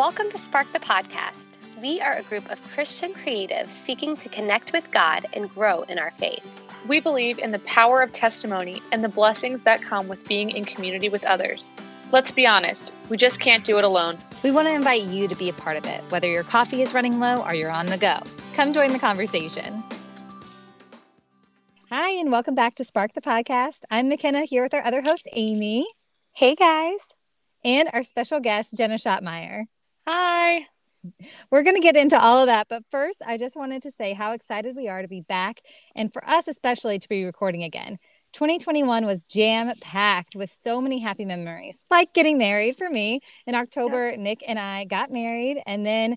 Welcome to Spark the Podcast. We are a group of Christian creatives seeking to connect with God and grow in our faith. We believe in the power of testimony and the blessings that come with being in community with others. Let's be honest, we just can't do it alone. We want to invite you to be a part of it, whether your coffee is running low or you're on the go. Come join the conversation. Hi, and welcome back to Spark the Podcast. I'm McKenna here with our other host, Amy. Hey, guys. And our special guest, Jenna Schottmeyer. Hi. We're going to get into all of that. But first, I just wanted to say how excited we are to be back and for us, especially, to be recording again. 2021 was jam packed with so many happy memories, like getting married for me. In October, Nick and I got married, and then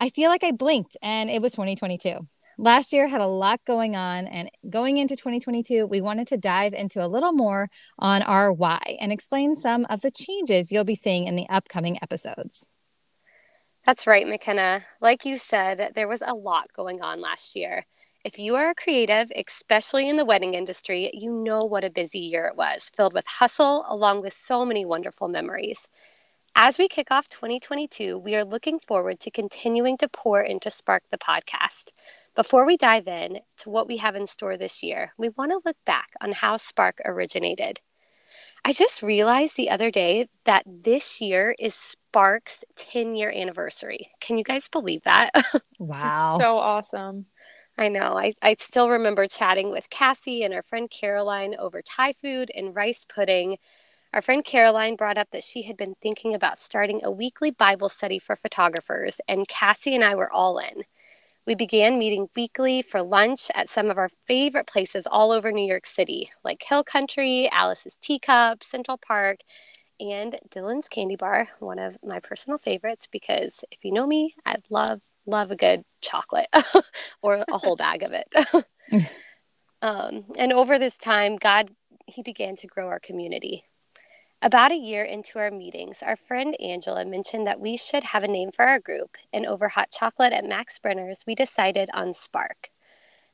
I feel like I blinked and it was 2022. Last year had a lot going on, and going into 2022, we wanted to dive into a little more on our why and explain some of the changes you'll be seeing in the upcoming episodes. That's right, McKenna. Like you said, there was a lot going on last year. If you are a creative, especially in the wedding industry, you know what a busy year it was, filled with hustle along with so many wonderful memories. As we kick off 2022, we are looking forward to continuing to pour into Spark the podcast. Before we dive in to what we have in store this year, we want to look back on how Spark originated. I just realized the other day that this year is Spark's 10 year anniversary. Can you guys believe that? Wow. so awesome. I know. I, I still remember chatting with Cassie and our friend Caroline over Thai food and rice pudding. Our friend Caroline brought up that she had been thinking about starting a weekly Bible study for photographers, and Cassie and I were all in. We began meeting weekly for lunch at some of our favorite places all over New York City, like Hill Country, Alice's Teacup, Central Park, and Dylan's Candy Bar, one of my personal favorites because if you know me, I love, love a good chocolate or a whole bag of it. um, and over this time, God, He began to grow our community. About a year into our meetings, our friend Angela mentioned that we should have a name for our group, and over hot chocolate at Max Brenner's, we decided on Spark.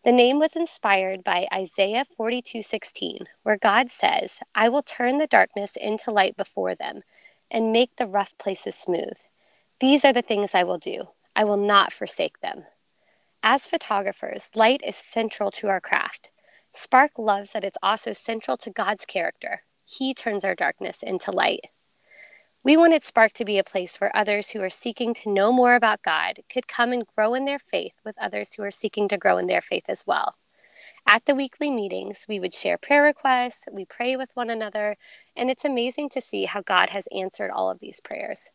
The name was inspired by Isaiah 42:16, where God says, "I will turn the darkness into light before them and make the rough places smooth. These are the things I will do. I will not forsake them." As photographers, light is central to our craft. Spark loves that it's also central to God's character. He turns our darkness into light. We wanted Spark to be a place where others who are seeking to know more about God could come and grow in their faith with others who are seeking to grow in their faith as well. At the weekly meetings, we would share prayer requests, we pray with one another, and it's amazing to see how God has answered all of these prayers.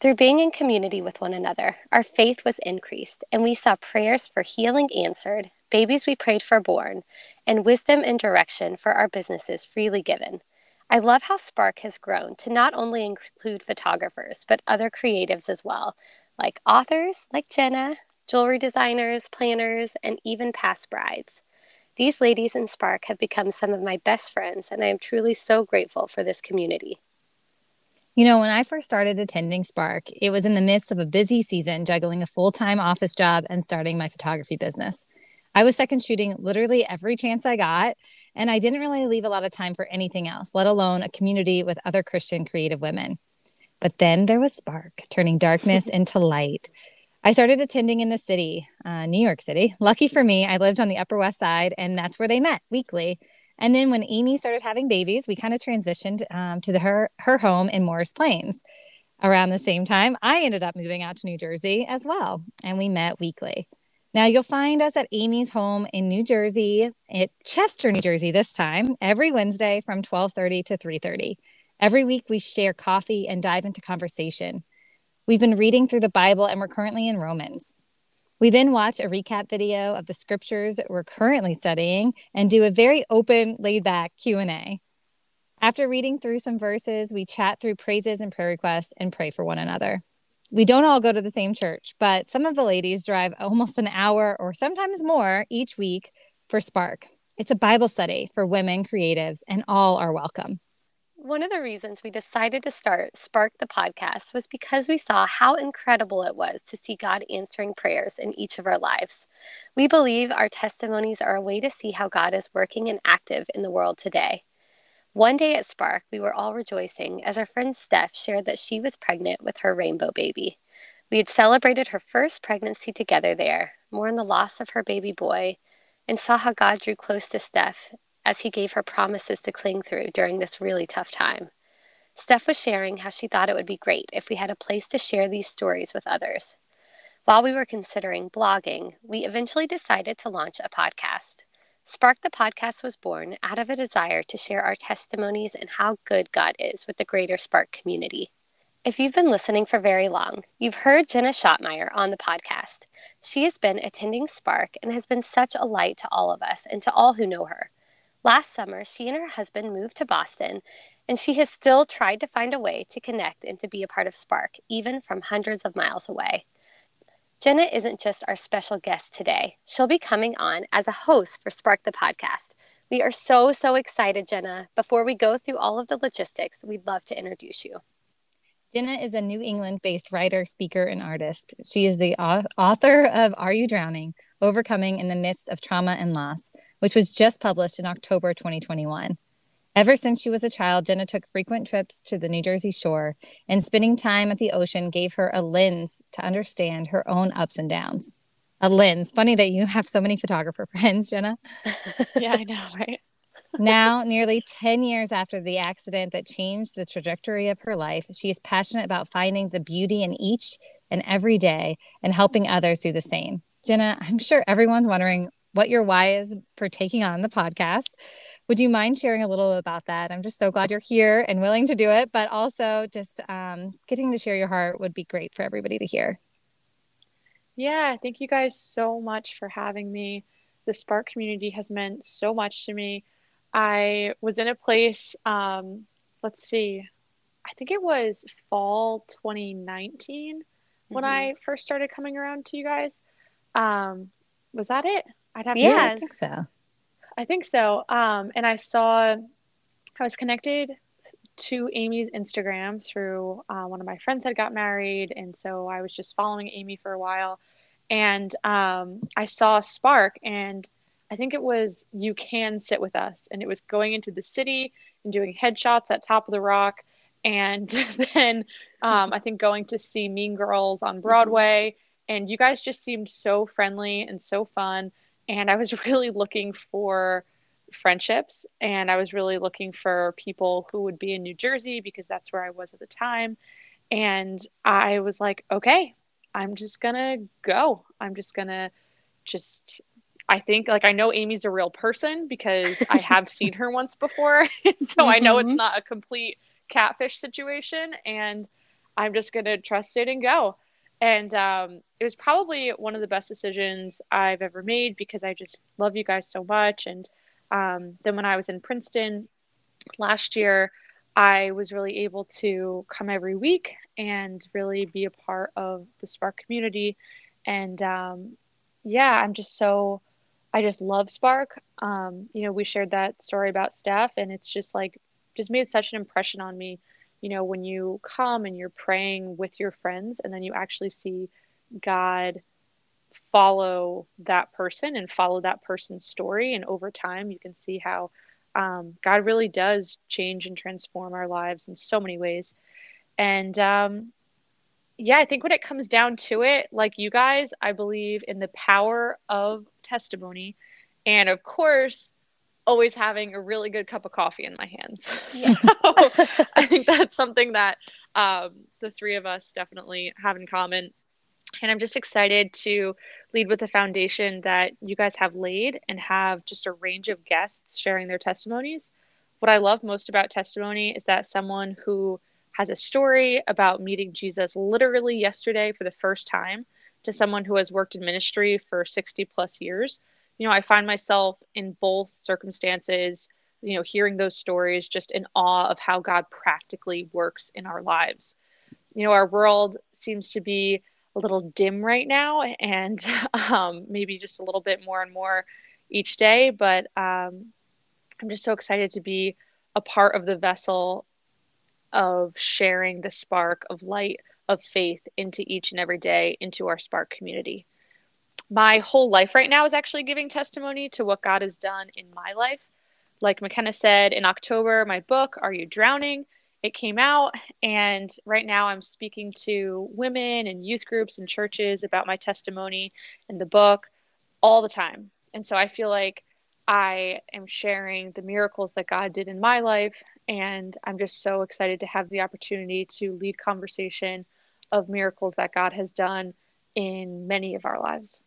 Through being in community with one another, our faith was increased, and we saw prayers for healing answered, babies we prayed for born, and wisdom and direction for our businesses freely given. I love how Spark has grown to not only include photographers, but other creatives as well, like authors like Jenna, jewelry designers, planners, and even past brides. These ladies in Spark have become some of my best friends, and I am truly so grateful for this community. You know, when I first started attending Spark, it was in the midst of a busy season, juggling a full time office job and starting my photography business. I was second shooting literally every chance I got, and I didn't really leave a lot of time for anything else, let alone a community with other Christian creative women. But then there was Spark, turning darkness into light. I started attending in the city, uh, New York City. Lucky for me, I lived on the Upper West Side, and that's where they met weekly. And then when Amy started having babies, we kind of transitioned um, to the, her her home in Morris Plains. Around the same time, I ended up moving out to New Jersey as well, and we met weekly. Now you'll find us at Amy's home in New Jersey, at Chester, New Jersey this time, every Wednesday from 12:30 to 3:30. Every week we share coffee and dive into conversation. We've been reading through the Bible and we're currently in Romans. We then watch a recap video of the scriptures we're currently studying and do a very open, laid-back Q&A. After reading through some verses, we chat through praises and prayer requests and pray for one another we don't all go to the same church, but some of the ladies drive almost an hour or sometimes more each week for Spark. It's a Bible study for women creatives, and all are welcome. One of the reasons we decided to start Spark the podcast was because we saw how incredible it was to see God answering prayers in each of our lives. We believe our testimonies are a way to see how God is working and active in the world today. One day at Spark, we were all rejoicing as our friend Steph shared that she was pregnant with her rainbow baby. We had celebrated her first pregnancy together there, mourned the loss of her baby boy, and saw how God drew close to Steph as he gave her promises to cling through during this really tough time. Steph was sharing how she thought it would be great if we had a place to share these stories with others. While we were considering blogging, we eventually decided to launch a podcast. Spark the podcast was born out of a desire to share our testimonies and how good God is with the greater Spark community. If you've been listening for very long, you've heard Jenna Schottmeyer on the podcast. She has been attending Spark and has been such a light to all of us and to all who know her. Last summer, she and her husband moved to Boston and she has still tried to find a way to connect and to be a part of Spark, even from hundreds of miles away. Jenna isn't just our special guest today, she'll be coming on as a host for Spark the podcast. We are so, so excited, Jenna. Before we go through all of the logistics, we'd love to introduce you. Jenna is a New England based writer, speaker, and artist. She is the author of Are You Drowning? Overcoming in the Midst of Trauma and Loss, which was just published in October 2021. Ever since she was a child, Jenna took frequent trips to the New Jersey shore, and spending time at the ocean gave her a lens to understand her own ups and downs. A lens. Funny that you have so many photographer friends, Jenna. yeah, I know, right? now, nearly 10 years after the accident that changed the trajectory of her life, she is passionate about finding the beauty in each and every day and helping others do the same. Jenna, I'm sure everyone's wondering what your why is for taking on the podcast. Would you mind sharing a little about that? I'm just so glad you're here and willing to do it, but also just um, getting to share your heart would be great for everybody to hear. Yeah, thank you guys so much for having me. The Spark community has meant so much to me. I was in a place, um, let's see, I think it was fall 2019 when mm-hmm. I first started coming around to you guys. Um, was that it? I'd have yeah, to I think so. I think so. Um, and I saw, I was connected to Amy's Instagram through uh, one of my friends had got married, and so I was just following Amy for a while, and um, I saw Spark, and I think it was you can sit with us, and it was going into the city and doing headshots at Top of the Rock, and then um, I think going to see Mean Girls on Broadway, and you guys just seemed so friendly and so fun and I was really looking for friendships and I was really looking for people who would be in New Jersey because that's where I was at the time. And I was like, okay, I'm just gonna go. I'm just gonna just I think like I know Amy's a real person because I have seen her once before. so mm-hmm. I know it's mm-hmm. not a complete catfish situation and I'm just gonna trust it and go. And um, it was probably one of the best decisions I've ever made because I just love you guys so much. And um, then when I was in Princeton last year, I was really able to come every week and really be a part of the Spark community. And um, yeah, I'm just so, I just love Spark. Um, you know, we shared that story about Steph, and it's just like, just made such an impression on me you know, when you come and you're praying with your friends and then you actually see God follow that person and follow that person's story. And over time, you can see how um, God really does change and transform our lives in so many ways. And um, yeah, I think when it comes down to it, like you guys, I believe in the power of testimony. And of course, always having a really good cup of coffee in my hands. Yeah. So I think that's something that um, the three of us definitely have in common. And I'm just excited to lead with the foundation that you guys have laid and have just a range of guests sharing their testimonies. What I love most about testimony is that someone who has a story about meeting Jesus literally yesterday for the first time to someone who has worked in ministry for 60 plus years you know, I find myself in both circumstances, you know, hearing those stories just in awe of how God practically works in our lives. You know, our world seems to be a little dim right now and um, maybe just a little bit more and more each day, but um, I'm just so excited to be a part of the vessel of sharing the spark of light of faith into each and every day into our spark community my whole life right now is actually giving testimony to what God has done in my life. like McKenna said, in October, my book, Are You Drowning? It came out, and right now I'm speaking to women and youth groups and churches about my testimony in the book all the time. And so I feel like I am sharing the miracles that God did in my life. And I'm just so excited to have the opportunity to lead conversation of miracles that God has done in many of our lives.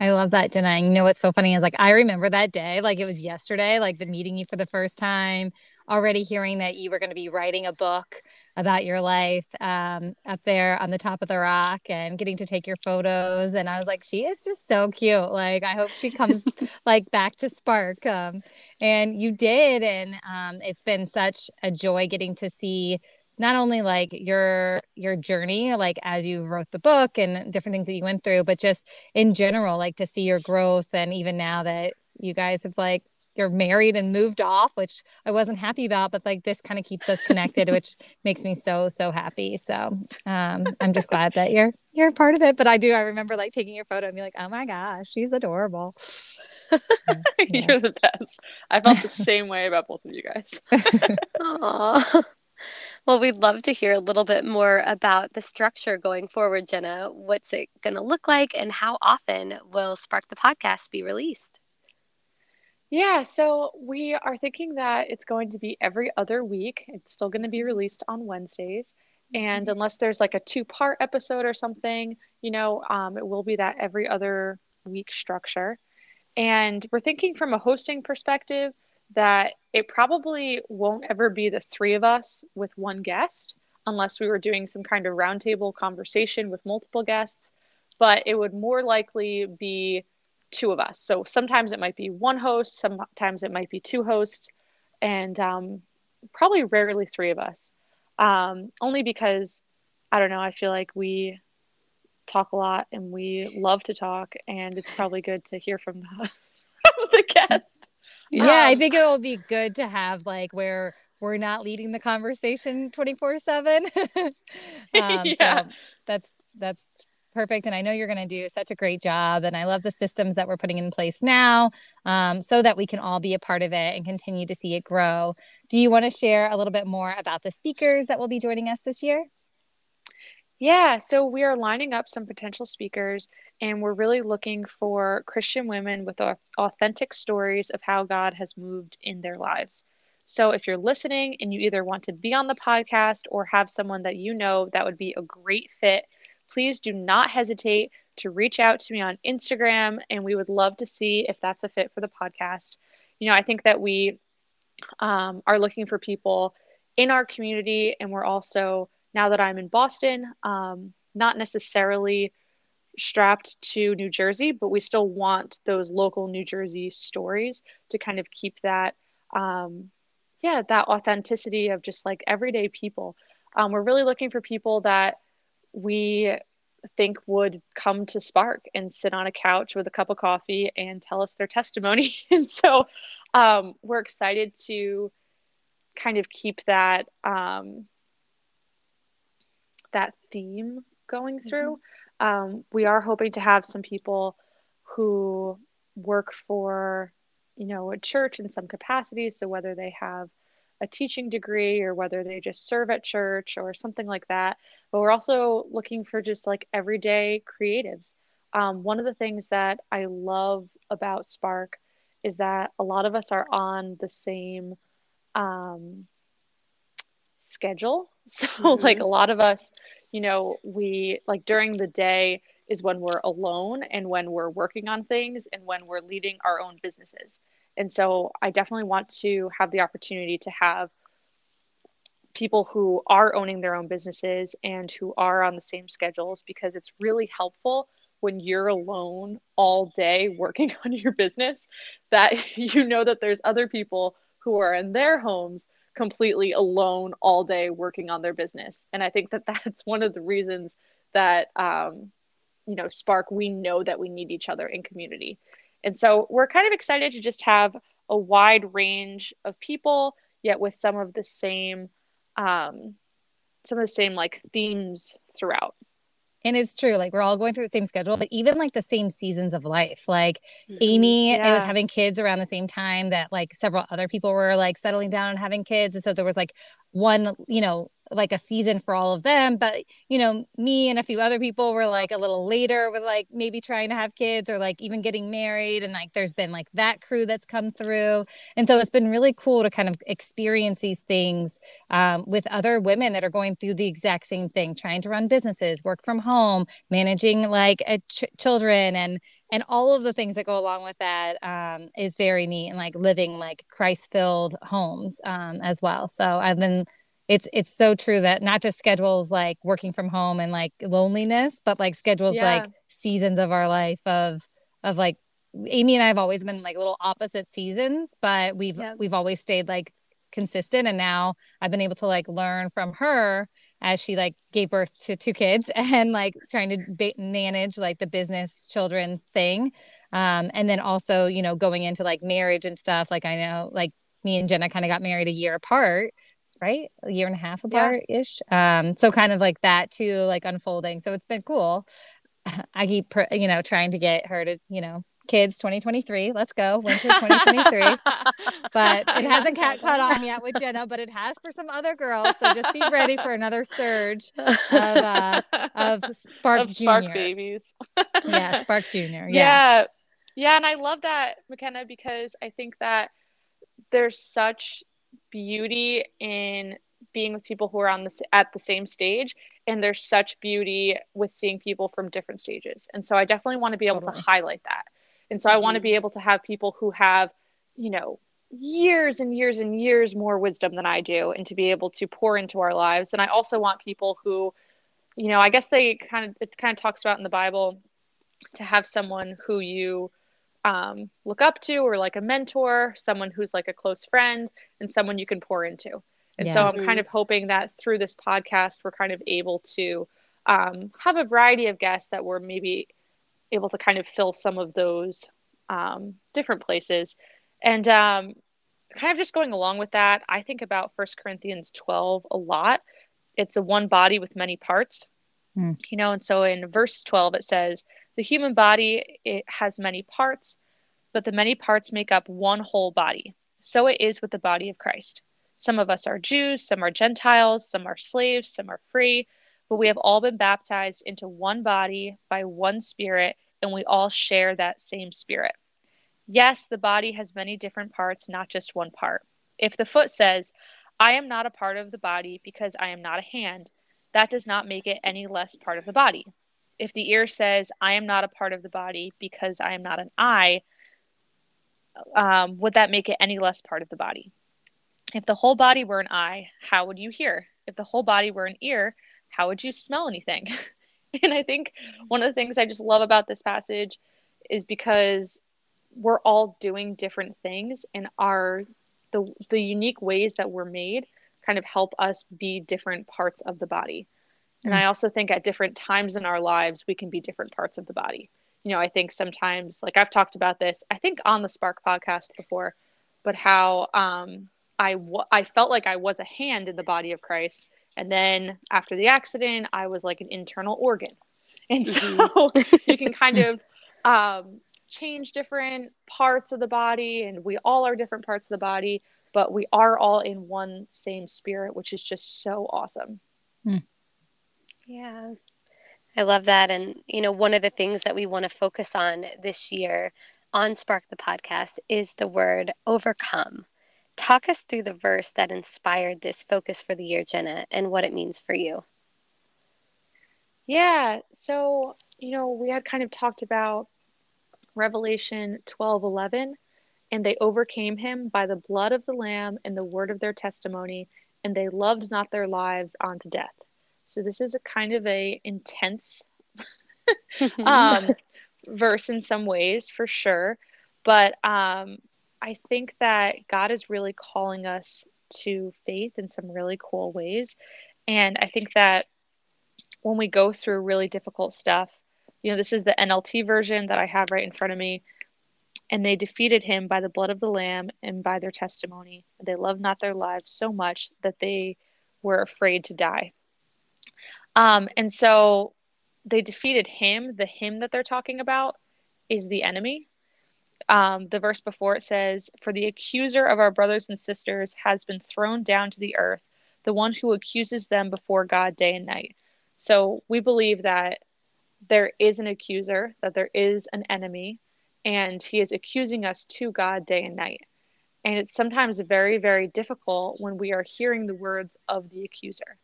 I love that, Jenna. And you know what's so funny is like I remember that day, like it was yesterday, like the meeting you for the first time, already hearing that you were going to be writing a book about your life um, up there on the top of the rock and getting to take your photos. And I was like, she is just so cute. Like I hope she comes like back to Spark. Um, and you did, and um, it's been such a joy getting to see not only like your your journey like as you wrote the book and different things that you went through but just in general like to see your growth and even now that you guys have like you're married and moved off which i wasn't happy about but like this kind of keeps us connected which makes me so so happy. So um i'm just glad that you're you're part of it but i do i remember like taking your photo and be like oh my gosh she's adorable. You're the best. I felt the same way about both of you guys. Aww. Well, we'd love to hear a little bit more about the structure going forward, Jenna. What's it going to look like, and how often will Spark the Podcast be released? Yeah, so we are thinking that it's going to be every other week. It's still going to be released on Wednesdays. And mm-hmm. unless there's like a two part episode or something, you know, um, it will be that every other week structure. And we're thinking from a hosting perspective, that it probably won't ever be the three of us with one guest unless we were doing some kind of roundtable conversation with multiple guests, but it would more likely be two of us. So sometimes it might be one host, sometimes it might be two hosts, and um, probably rarely three of us. Um, only because I don't know, I feel like we talk a lot and we love to talk, and it's probably good to hear from the, the guest. Yeah, um, I think it will be good to have like where we're not leading the conversation 24 7 um, yeah. so that's that's perfect and i know you're going to do such a great job and i love the systems that we're putting in place now um, so that we can all be a part of it and continue to see it grow. Do you want to share a little bit more about the speakers that will be joining us this year yeah, so we are lining up some potential speakers, and we're really looking for Christian women with authentic stories of how God has moved in their lives. So if you're listening and you either want to be on the podcast or have someone that you know that would be a great fit, please do not hesitate to reach out to me on Instagram, and we would love to see if that's a fit for the podcast. You know, I think that we um, are looking for people in our community, and we're also now that I'm in Boston, um, not necessarily strapped to New Jersey, but we still want those local New Jersey stories to kind of keep that, um, yeah, that authenticity of just like everyday people. Um, we're really looking for people that we think would come to Spark and sit on a couch with a cup of coffee and tell us their testimony. and so um, we're excited to kind of keep that um, that theme going mm-hmm. through. Mm-hmm. Um, we are hoping to have some people who work for, you know, a church in some capacity. So whether they have a teaching degree or whether they just serve at church or something like that. But we're also looking for just like everyday creatives. Um, one of the things that I love about Spark is that a lot of us are on the same um, schedule. So, mm-hmm. like a lot of us, you know, we like during the day is when we're alone and when we're working on things and when we're leading our own businesses. And so, I definitely want to have the opportunity to have people who are owning their own businesses and who are on the same schedules because it's really helpful when you're alone all day working on your business that you know that there's other people who are in their homes completely alone all day working on their business. And I think that that's one of the reasons that, um, you know, Spark, we know that we need each other in community. And so we're kind of excited to just have a wide range of people, yet with some of the same, um, some of the same like themes throughout. And it's true. Like we're all going through the same schedule, but even like the same seasons of life. Like mm-hmm. Amy yeah. was having kids around the same time that like several other people were like settling down and having kids. And so there was like one, you know, like a season for all of them but you know me and a few other people were like a little later with like maybe trying to have kids or like even getting married and like there's been like that crew that's come through. And so it's been really cool to kind of experience these things um, with other women that are going through the exact same thing trying to run businesses work from home managing like ch- children and and all of the things that go along with that um, is very neat and like living like christ filled homes um, as well. So i've been it's it's so true that not just schedules like working from home and like loneliness but like schedules yeah. like seasons of our life of of like amy and i have always been like little opposite seasons but we've yeah. we've always stayed like consistent and now i've been able to like learn from her as she like gave birth to two kids and like trying to ba- manage like the business children's thing um and then also you know going into like marriage and stuff like i know like me and jenna kind of got married a year apart right? A year and a half apart ish. Yeah. Um, so kind of like that too, like unfolding. So it's been cool. I keep, you know, trying to get her to, you know, kids 2023. Let's go winter 2023. but it hasn't cat caught on yet with Jenna, but it has for some other girls. So just be ready for another surge of, uh, of Spark of Junior. Spark babies. yeah, Spark Junior. Yeah. yeah. Yeah. And I love that, McKenna, because I think that there's such beauty in being with people who are on this at the same stage and there's such beauty with seeing people from different stages and so i definitely want to be able totally. to highlight that and so mm-hmm. i want to be able to have people who have you know years and years and years more wisdom than i do and to be able to pour into our lives and i also want people who you know i guess they kind of it kind of talks about in the bible to have someone who you um, look up to or like a mentor, someone who's like a close friend, and someone you can pour into. And yeah. so I'm kind of hoping that through this podcast, we're kind of able to um, have a variety of guests that we're maybe able to kind of fill some of those um, different places. And um, kind of just going along with that, I think about First Corinthians 12 a lot. It's a one body with many parts, mm. you know, and so in verse 12, it says, the human body it has many parts, but the many parts make up one whole body. So it is with the body of Christ. Some of us are Jews, some are Gentiles, some are slaves, some are free, but we have all been baptized into one body by one spirit, and we all share that same spirit. Yes, the body has many different parts, not just one part. If the foot says, I am not a part of the body because I am not a hand, that does not make it any less part of the body if the ear says, I am not a part of the body because I am not an eye, um, would that make it any less part of the body? If the whole body were an eye, how would you hear? If the whole body were an ear, how would you smell anything? and I think one of the things I just love about this passage is because we're all doing different things and our the the unique ways that we're made kind of help us be different parts of the body. And mm. I also think at different times in our lives, we can be different parts of the body. You know, I think sometimes, like I've talked about this, I think on the Spark podcast before, but how um, I, w- I felt like I was a hand in the body of Christ. And then after the accident, I was like an internal organ. And so mm-hmm. you can kind of um, change different parts of the body, and we all are different parts of the body, but we are all in one same spirit, which is just so awesome. Mm. Yeah. I love that. And, you know, one of the things that we want to focus on this year on Spark the Podcast is the word overcome. Talk us through the verse that inspired this focus for the year, Jenna, and what it means for you. Yeah. So, you know, we had kind of talked about Revelation 12 11, and they overcame him by the blood of the Lamb and the word of their testimony, and they loved not their lives unto death. So this is a kind of a intense um, verse in some ways, for sure. But um, I think that God is really calling us to faith in some really cool ways. And I think that when we go through really difficult stuff, you know, this is the NLT version that I have right in front of me. And they defeated him by the blood of the Lamb and by their testimony. They loved not their lives so much that they were afraid to die. Um, and so they defeated him. The him that they're talking about is the enemy. Um, the verse before it says, For the accuser of our brothers and sisters has been thrown down to the earth, the one who accuses them before God day and night. So we believe that there is an accuser, that there is an enemy, and he is accusing us to God day and night. And it's sometimes very, very difficult when we are hearing the words of the accuser,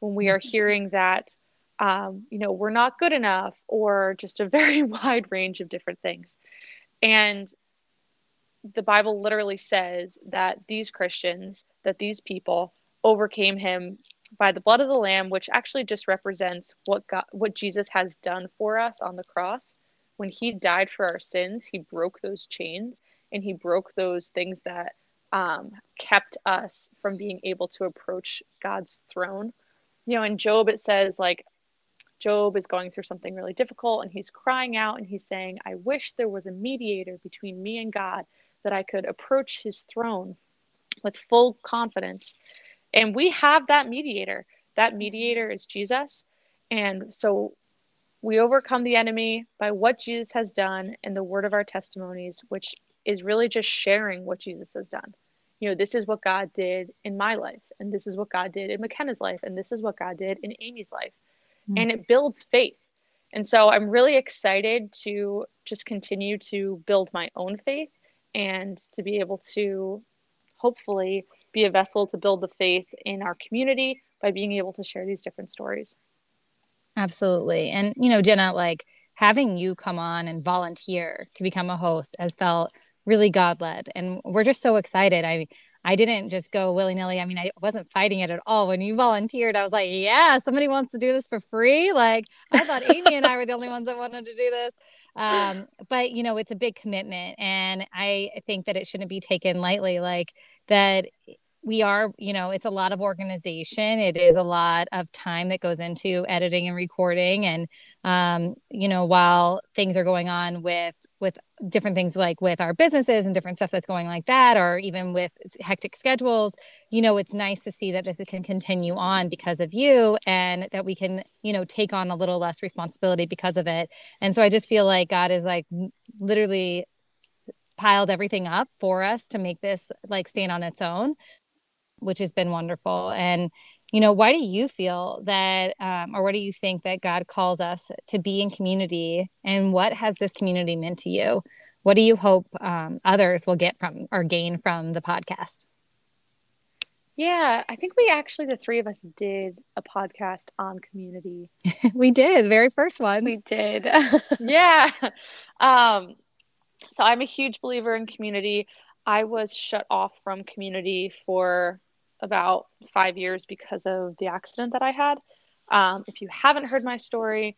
when we are hearing that, um, you know, we're not good enough, or just a very wide range of different things. And the Bible literally says that these Christians, that these people overcame him by the blood of the lamb which actually just represents what God what Jesus has done for us on the cross when he died for our sins he broke those chains and he broke those things that um, kept us from being able to approach God's throne you know in Job it says like Job is going through something really difficult and he's crying out and he's saying I wish there was a mediator between me and God that I could approach his throne with full confidence and we have that mediator. That mm-hmm. mediator is Jesus. And so we overcome the enemy by what Jesus has done and the word of our testimonies, which is really just sharing what Jesus has done. You know, this is what God did in my life, and this is what God did in McKenna's life, and this is what God did in Amy's life. Mm-hmm. And it builds faith. And so I'm really excited to just continue to build my own faith and to be able to hopefully be a vessel to build the faith in our community by being able to share these different stories. Absolutely. And, you know, Jenna, like having you come on and volunteer to become a host has felt really God led. And we're just so excited. I, I didn't just go willy nilly. I mean, I wasn't fighting it at all. When you volunteered, I was like, yeah, somebody wants to do this for free. Like, I thought Amy and I were the only ones that wanted to do this. Um, but, you know, it's a big commitment. And I think that it shouldn't be taken lightly. Like, that we are, you know, it's a lot of organization. It is a lot of time that goes into editing and recording. And, um, you know, while things are going on with, with different things like with our businesses and different stuff that's going like that, or even with hectic schedules, you know, it's nice to see that this can continue on because of you and that we can, you know, take on a little less responsibility because of it. And so I just feel like God is like literally piled everything up for us to make this like stand on its own which has been wonderful. And, you know, why do you feel that, um, or what do you think that God calls us to be in community? And what has this community meant to you? What do you hope um, others will get from or gain from the podcast? Yeah, I think we actually, the three of us did a podcast on community. we did, very first one. We did. yeah. Um, so I'm a huge believer in community. I was shut off from community for about five years because of the accident that I had. Um, if you haven't heard my story,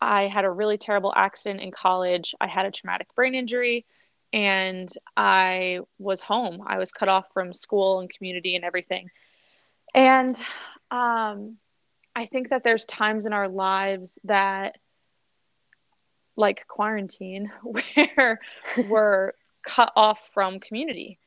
I had a really terrible accident in college. I had a traumatic brain injury and I was home. I was cut off from school and community and everything. And um, I think that there's times in our lives that, like quarantine, where we're cut off from community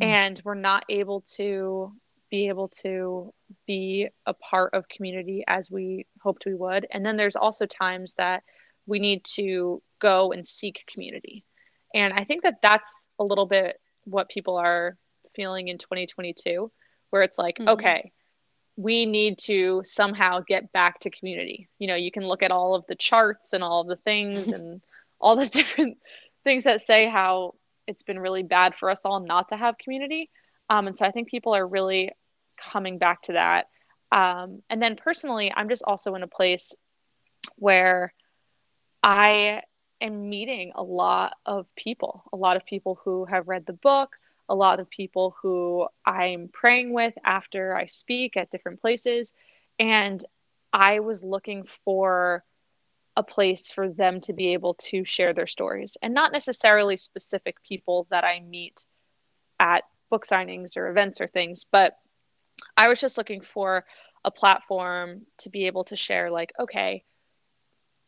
mm. and we're not able to be able to be a part of community as we hoped we would. And then there's also times that we need to go and seek community. And I think that that's a little bit what people are feeling in 2022, where it's like, mm-hmm. okay, we need to somehow get back to community. You know, you can look at all of the charts and all of the things and all the different things that say how it's been really bad for us all not to have community. Um, and so I think people are really coming back to that. Um, and then personally, I'm just also in a place where I am meeting a lot of people, a lot of people who have read the book, a lot of people who I'm praying with after I speak at different places. And I was looking for a place for them to be able to share their stories and not necessarily specific people that I meet at book signings or events or things, but I was just looking for a platform to be able to share, like, okay,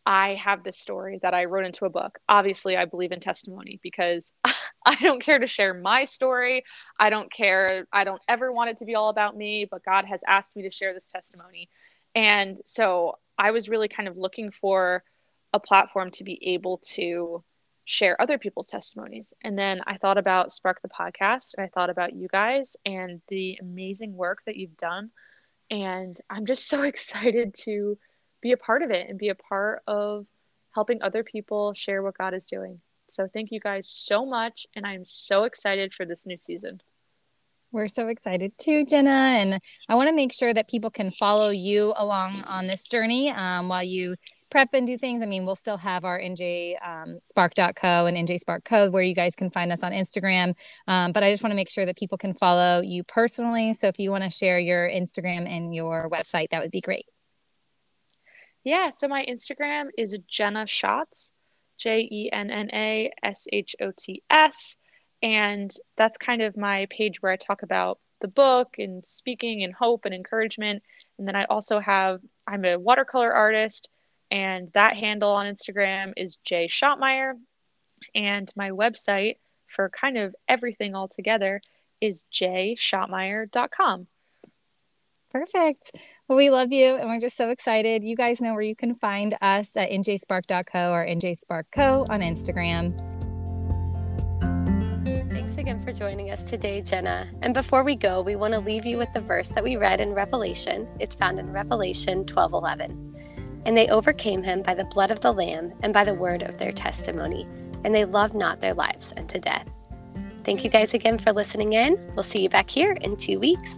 I have this story that I wrote into a book. Obviously, I believe in testimony because I don't care to share my story. I don't care. I don't ever want it to be all about me, but God has asked me to share this testimony. And so I was really kind of looking for a platform to be able to share other people's testimonies. And then I thought about Spark the podcast and I thought about you guys and the amazing work that you've done. And I'm just so excited to be a part of it and be a part of helping other people share what God is doing. So thank you guys so much. And I'm so excited for this new season. We're so excited too, Jenna. And I want to make sure that people can follow you along on this journey um, while you prep and do things. I mean, we'll still have our NJ um, Spark.co and NJ Spark Code where you guys can find us on Instagram. Um, but I just want to make sure that people can follow you personally. So if you want to share your Instagram and your website, that would be great. Yeah. So my Instagram is Jenna Shots, J E N N A S H O T S. And that's kind of my page where I talk about the book and speaking and hope and encouragement. And then I also have, I'm a watercolor artist and that handle on Instagram is Jay Schottmeyer. And my website for kind of everything all together is jschottmeyer.com. Perfect. Well, we love you and we're just so excited. You guys know where you can find us at njspark.co or njsparkco on Instagram. Thanks again for joining us today, Jenna. And before we go, we want to leave you with the verse that we read in Revelation. It's found in Revelation 12:11. And they overcame him by the blood of the Lamb and by the word of their testimony. And they loved not their lives unto death. Thank you guys again for listening in. We'll see you back here in two weeks.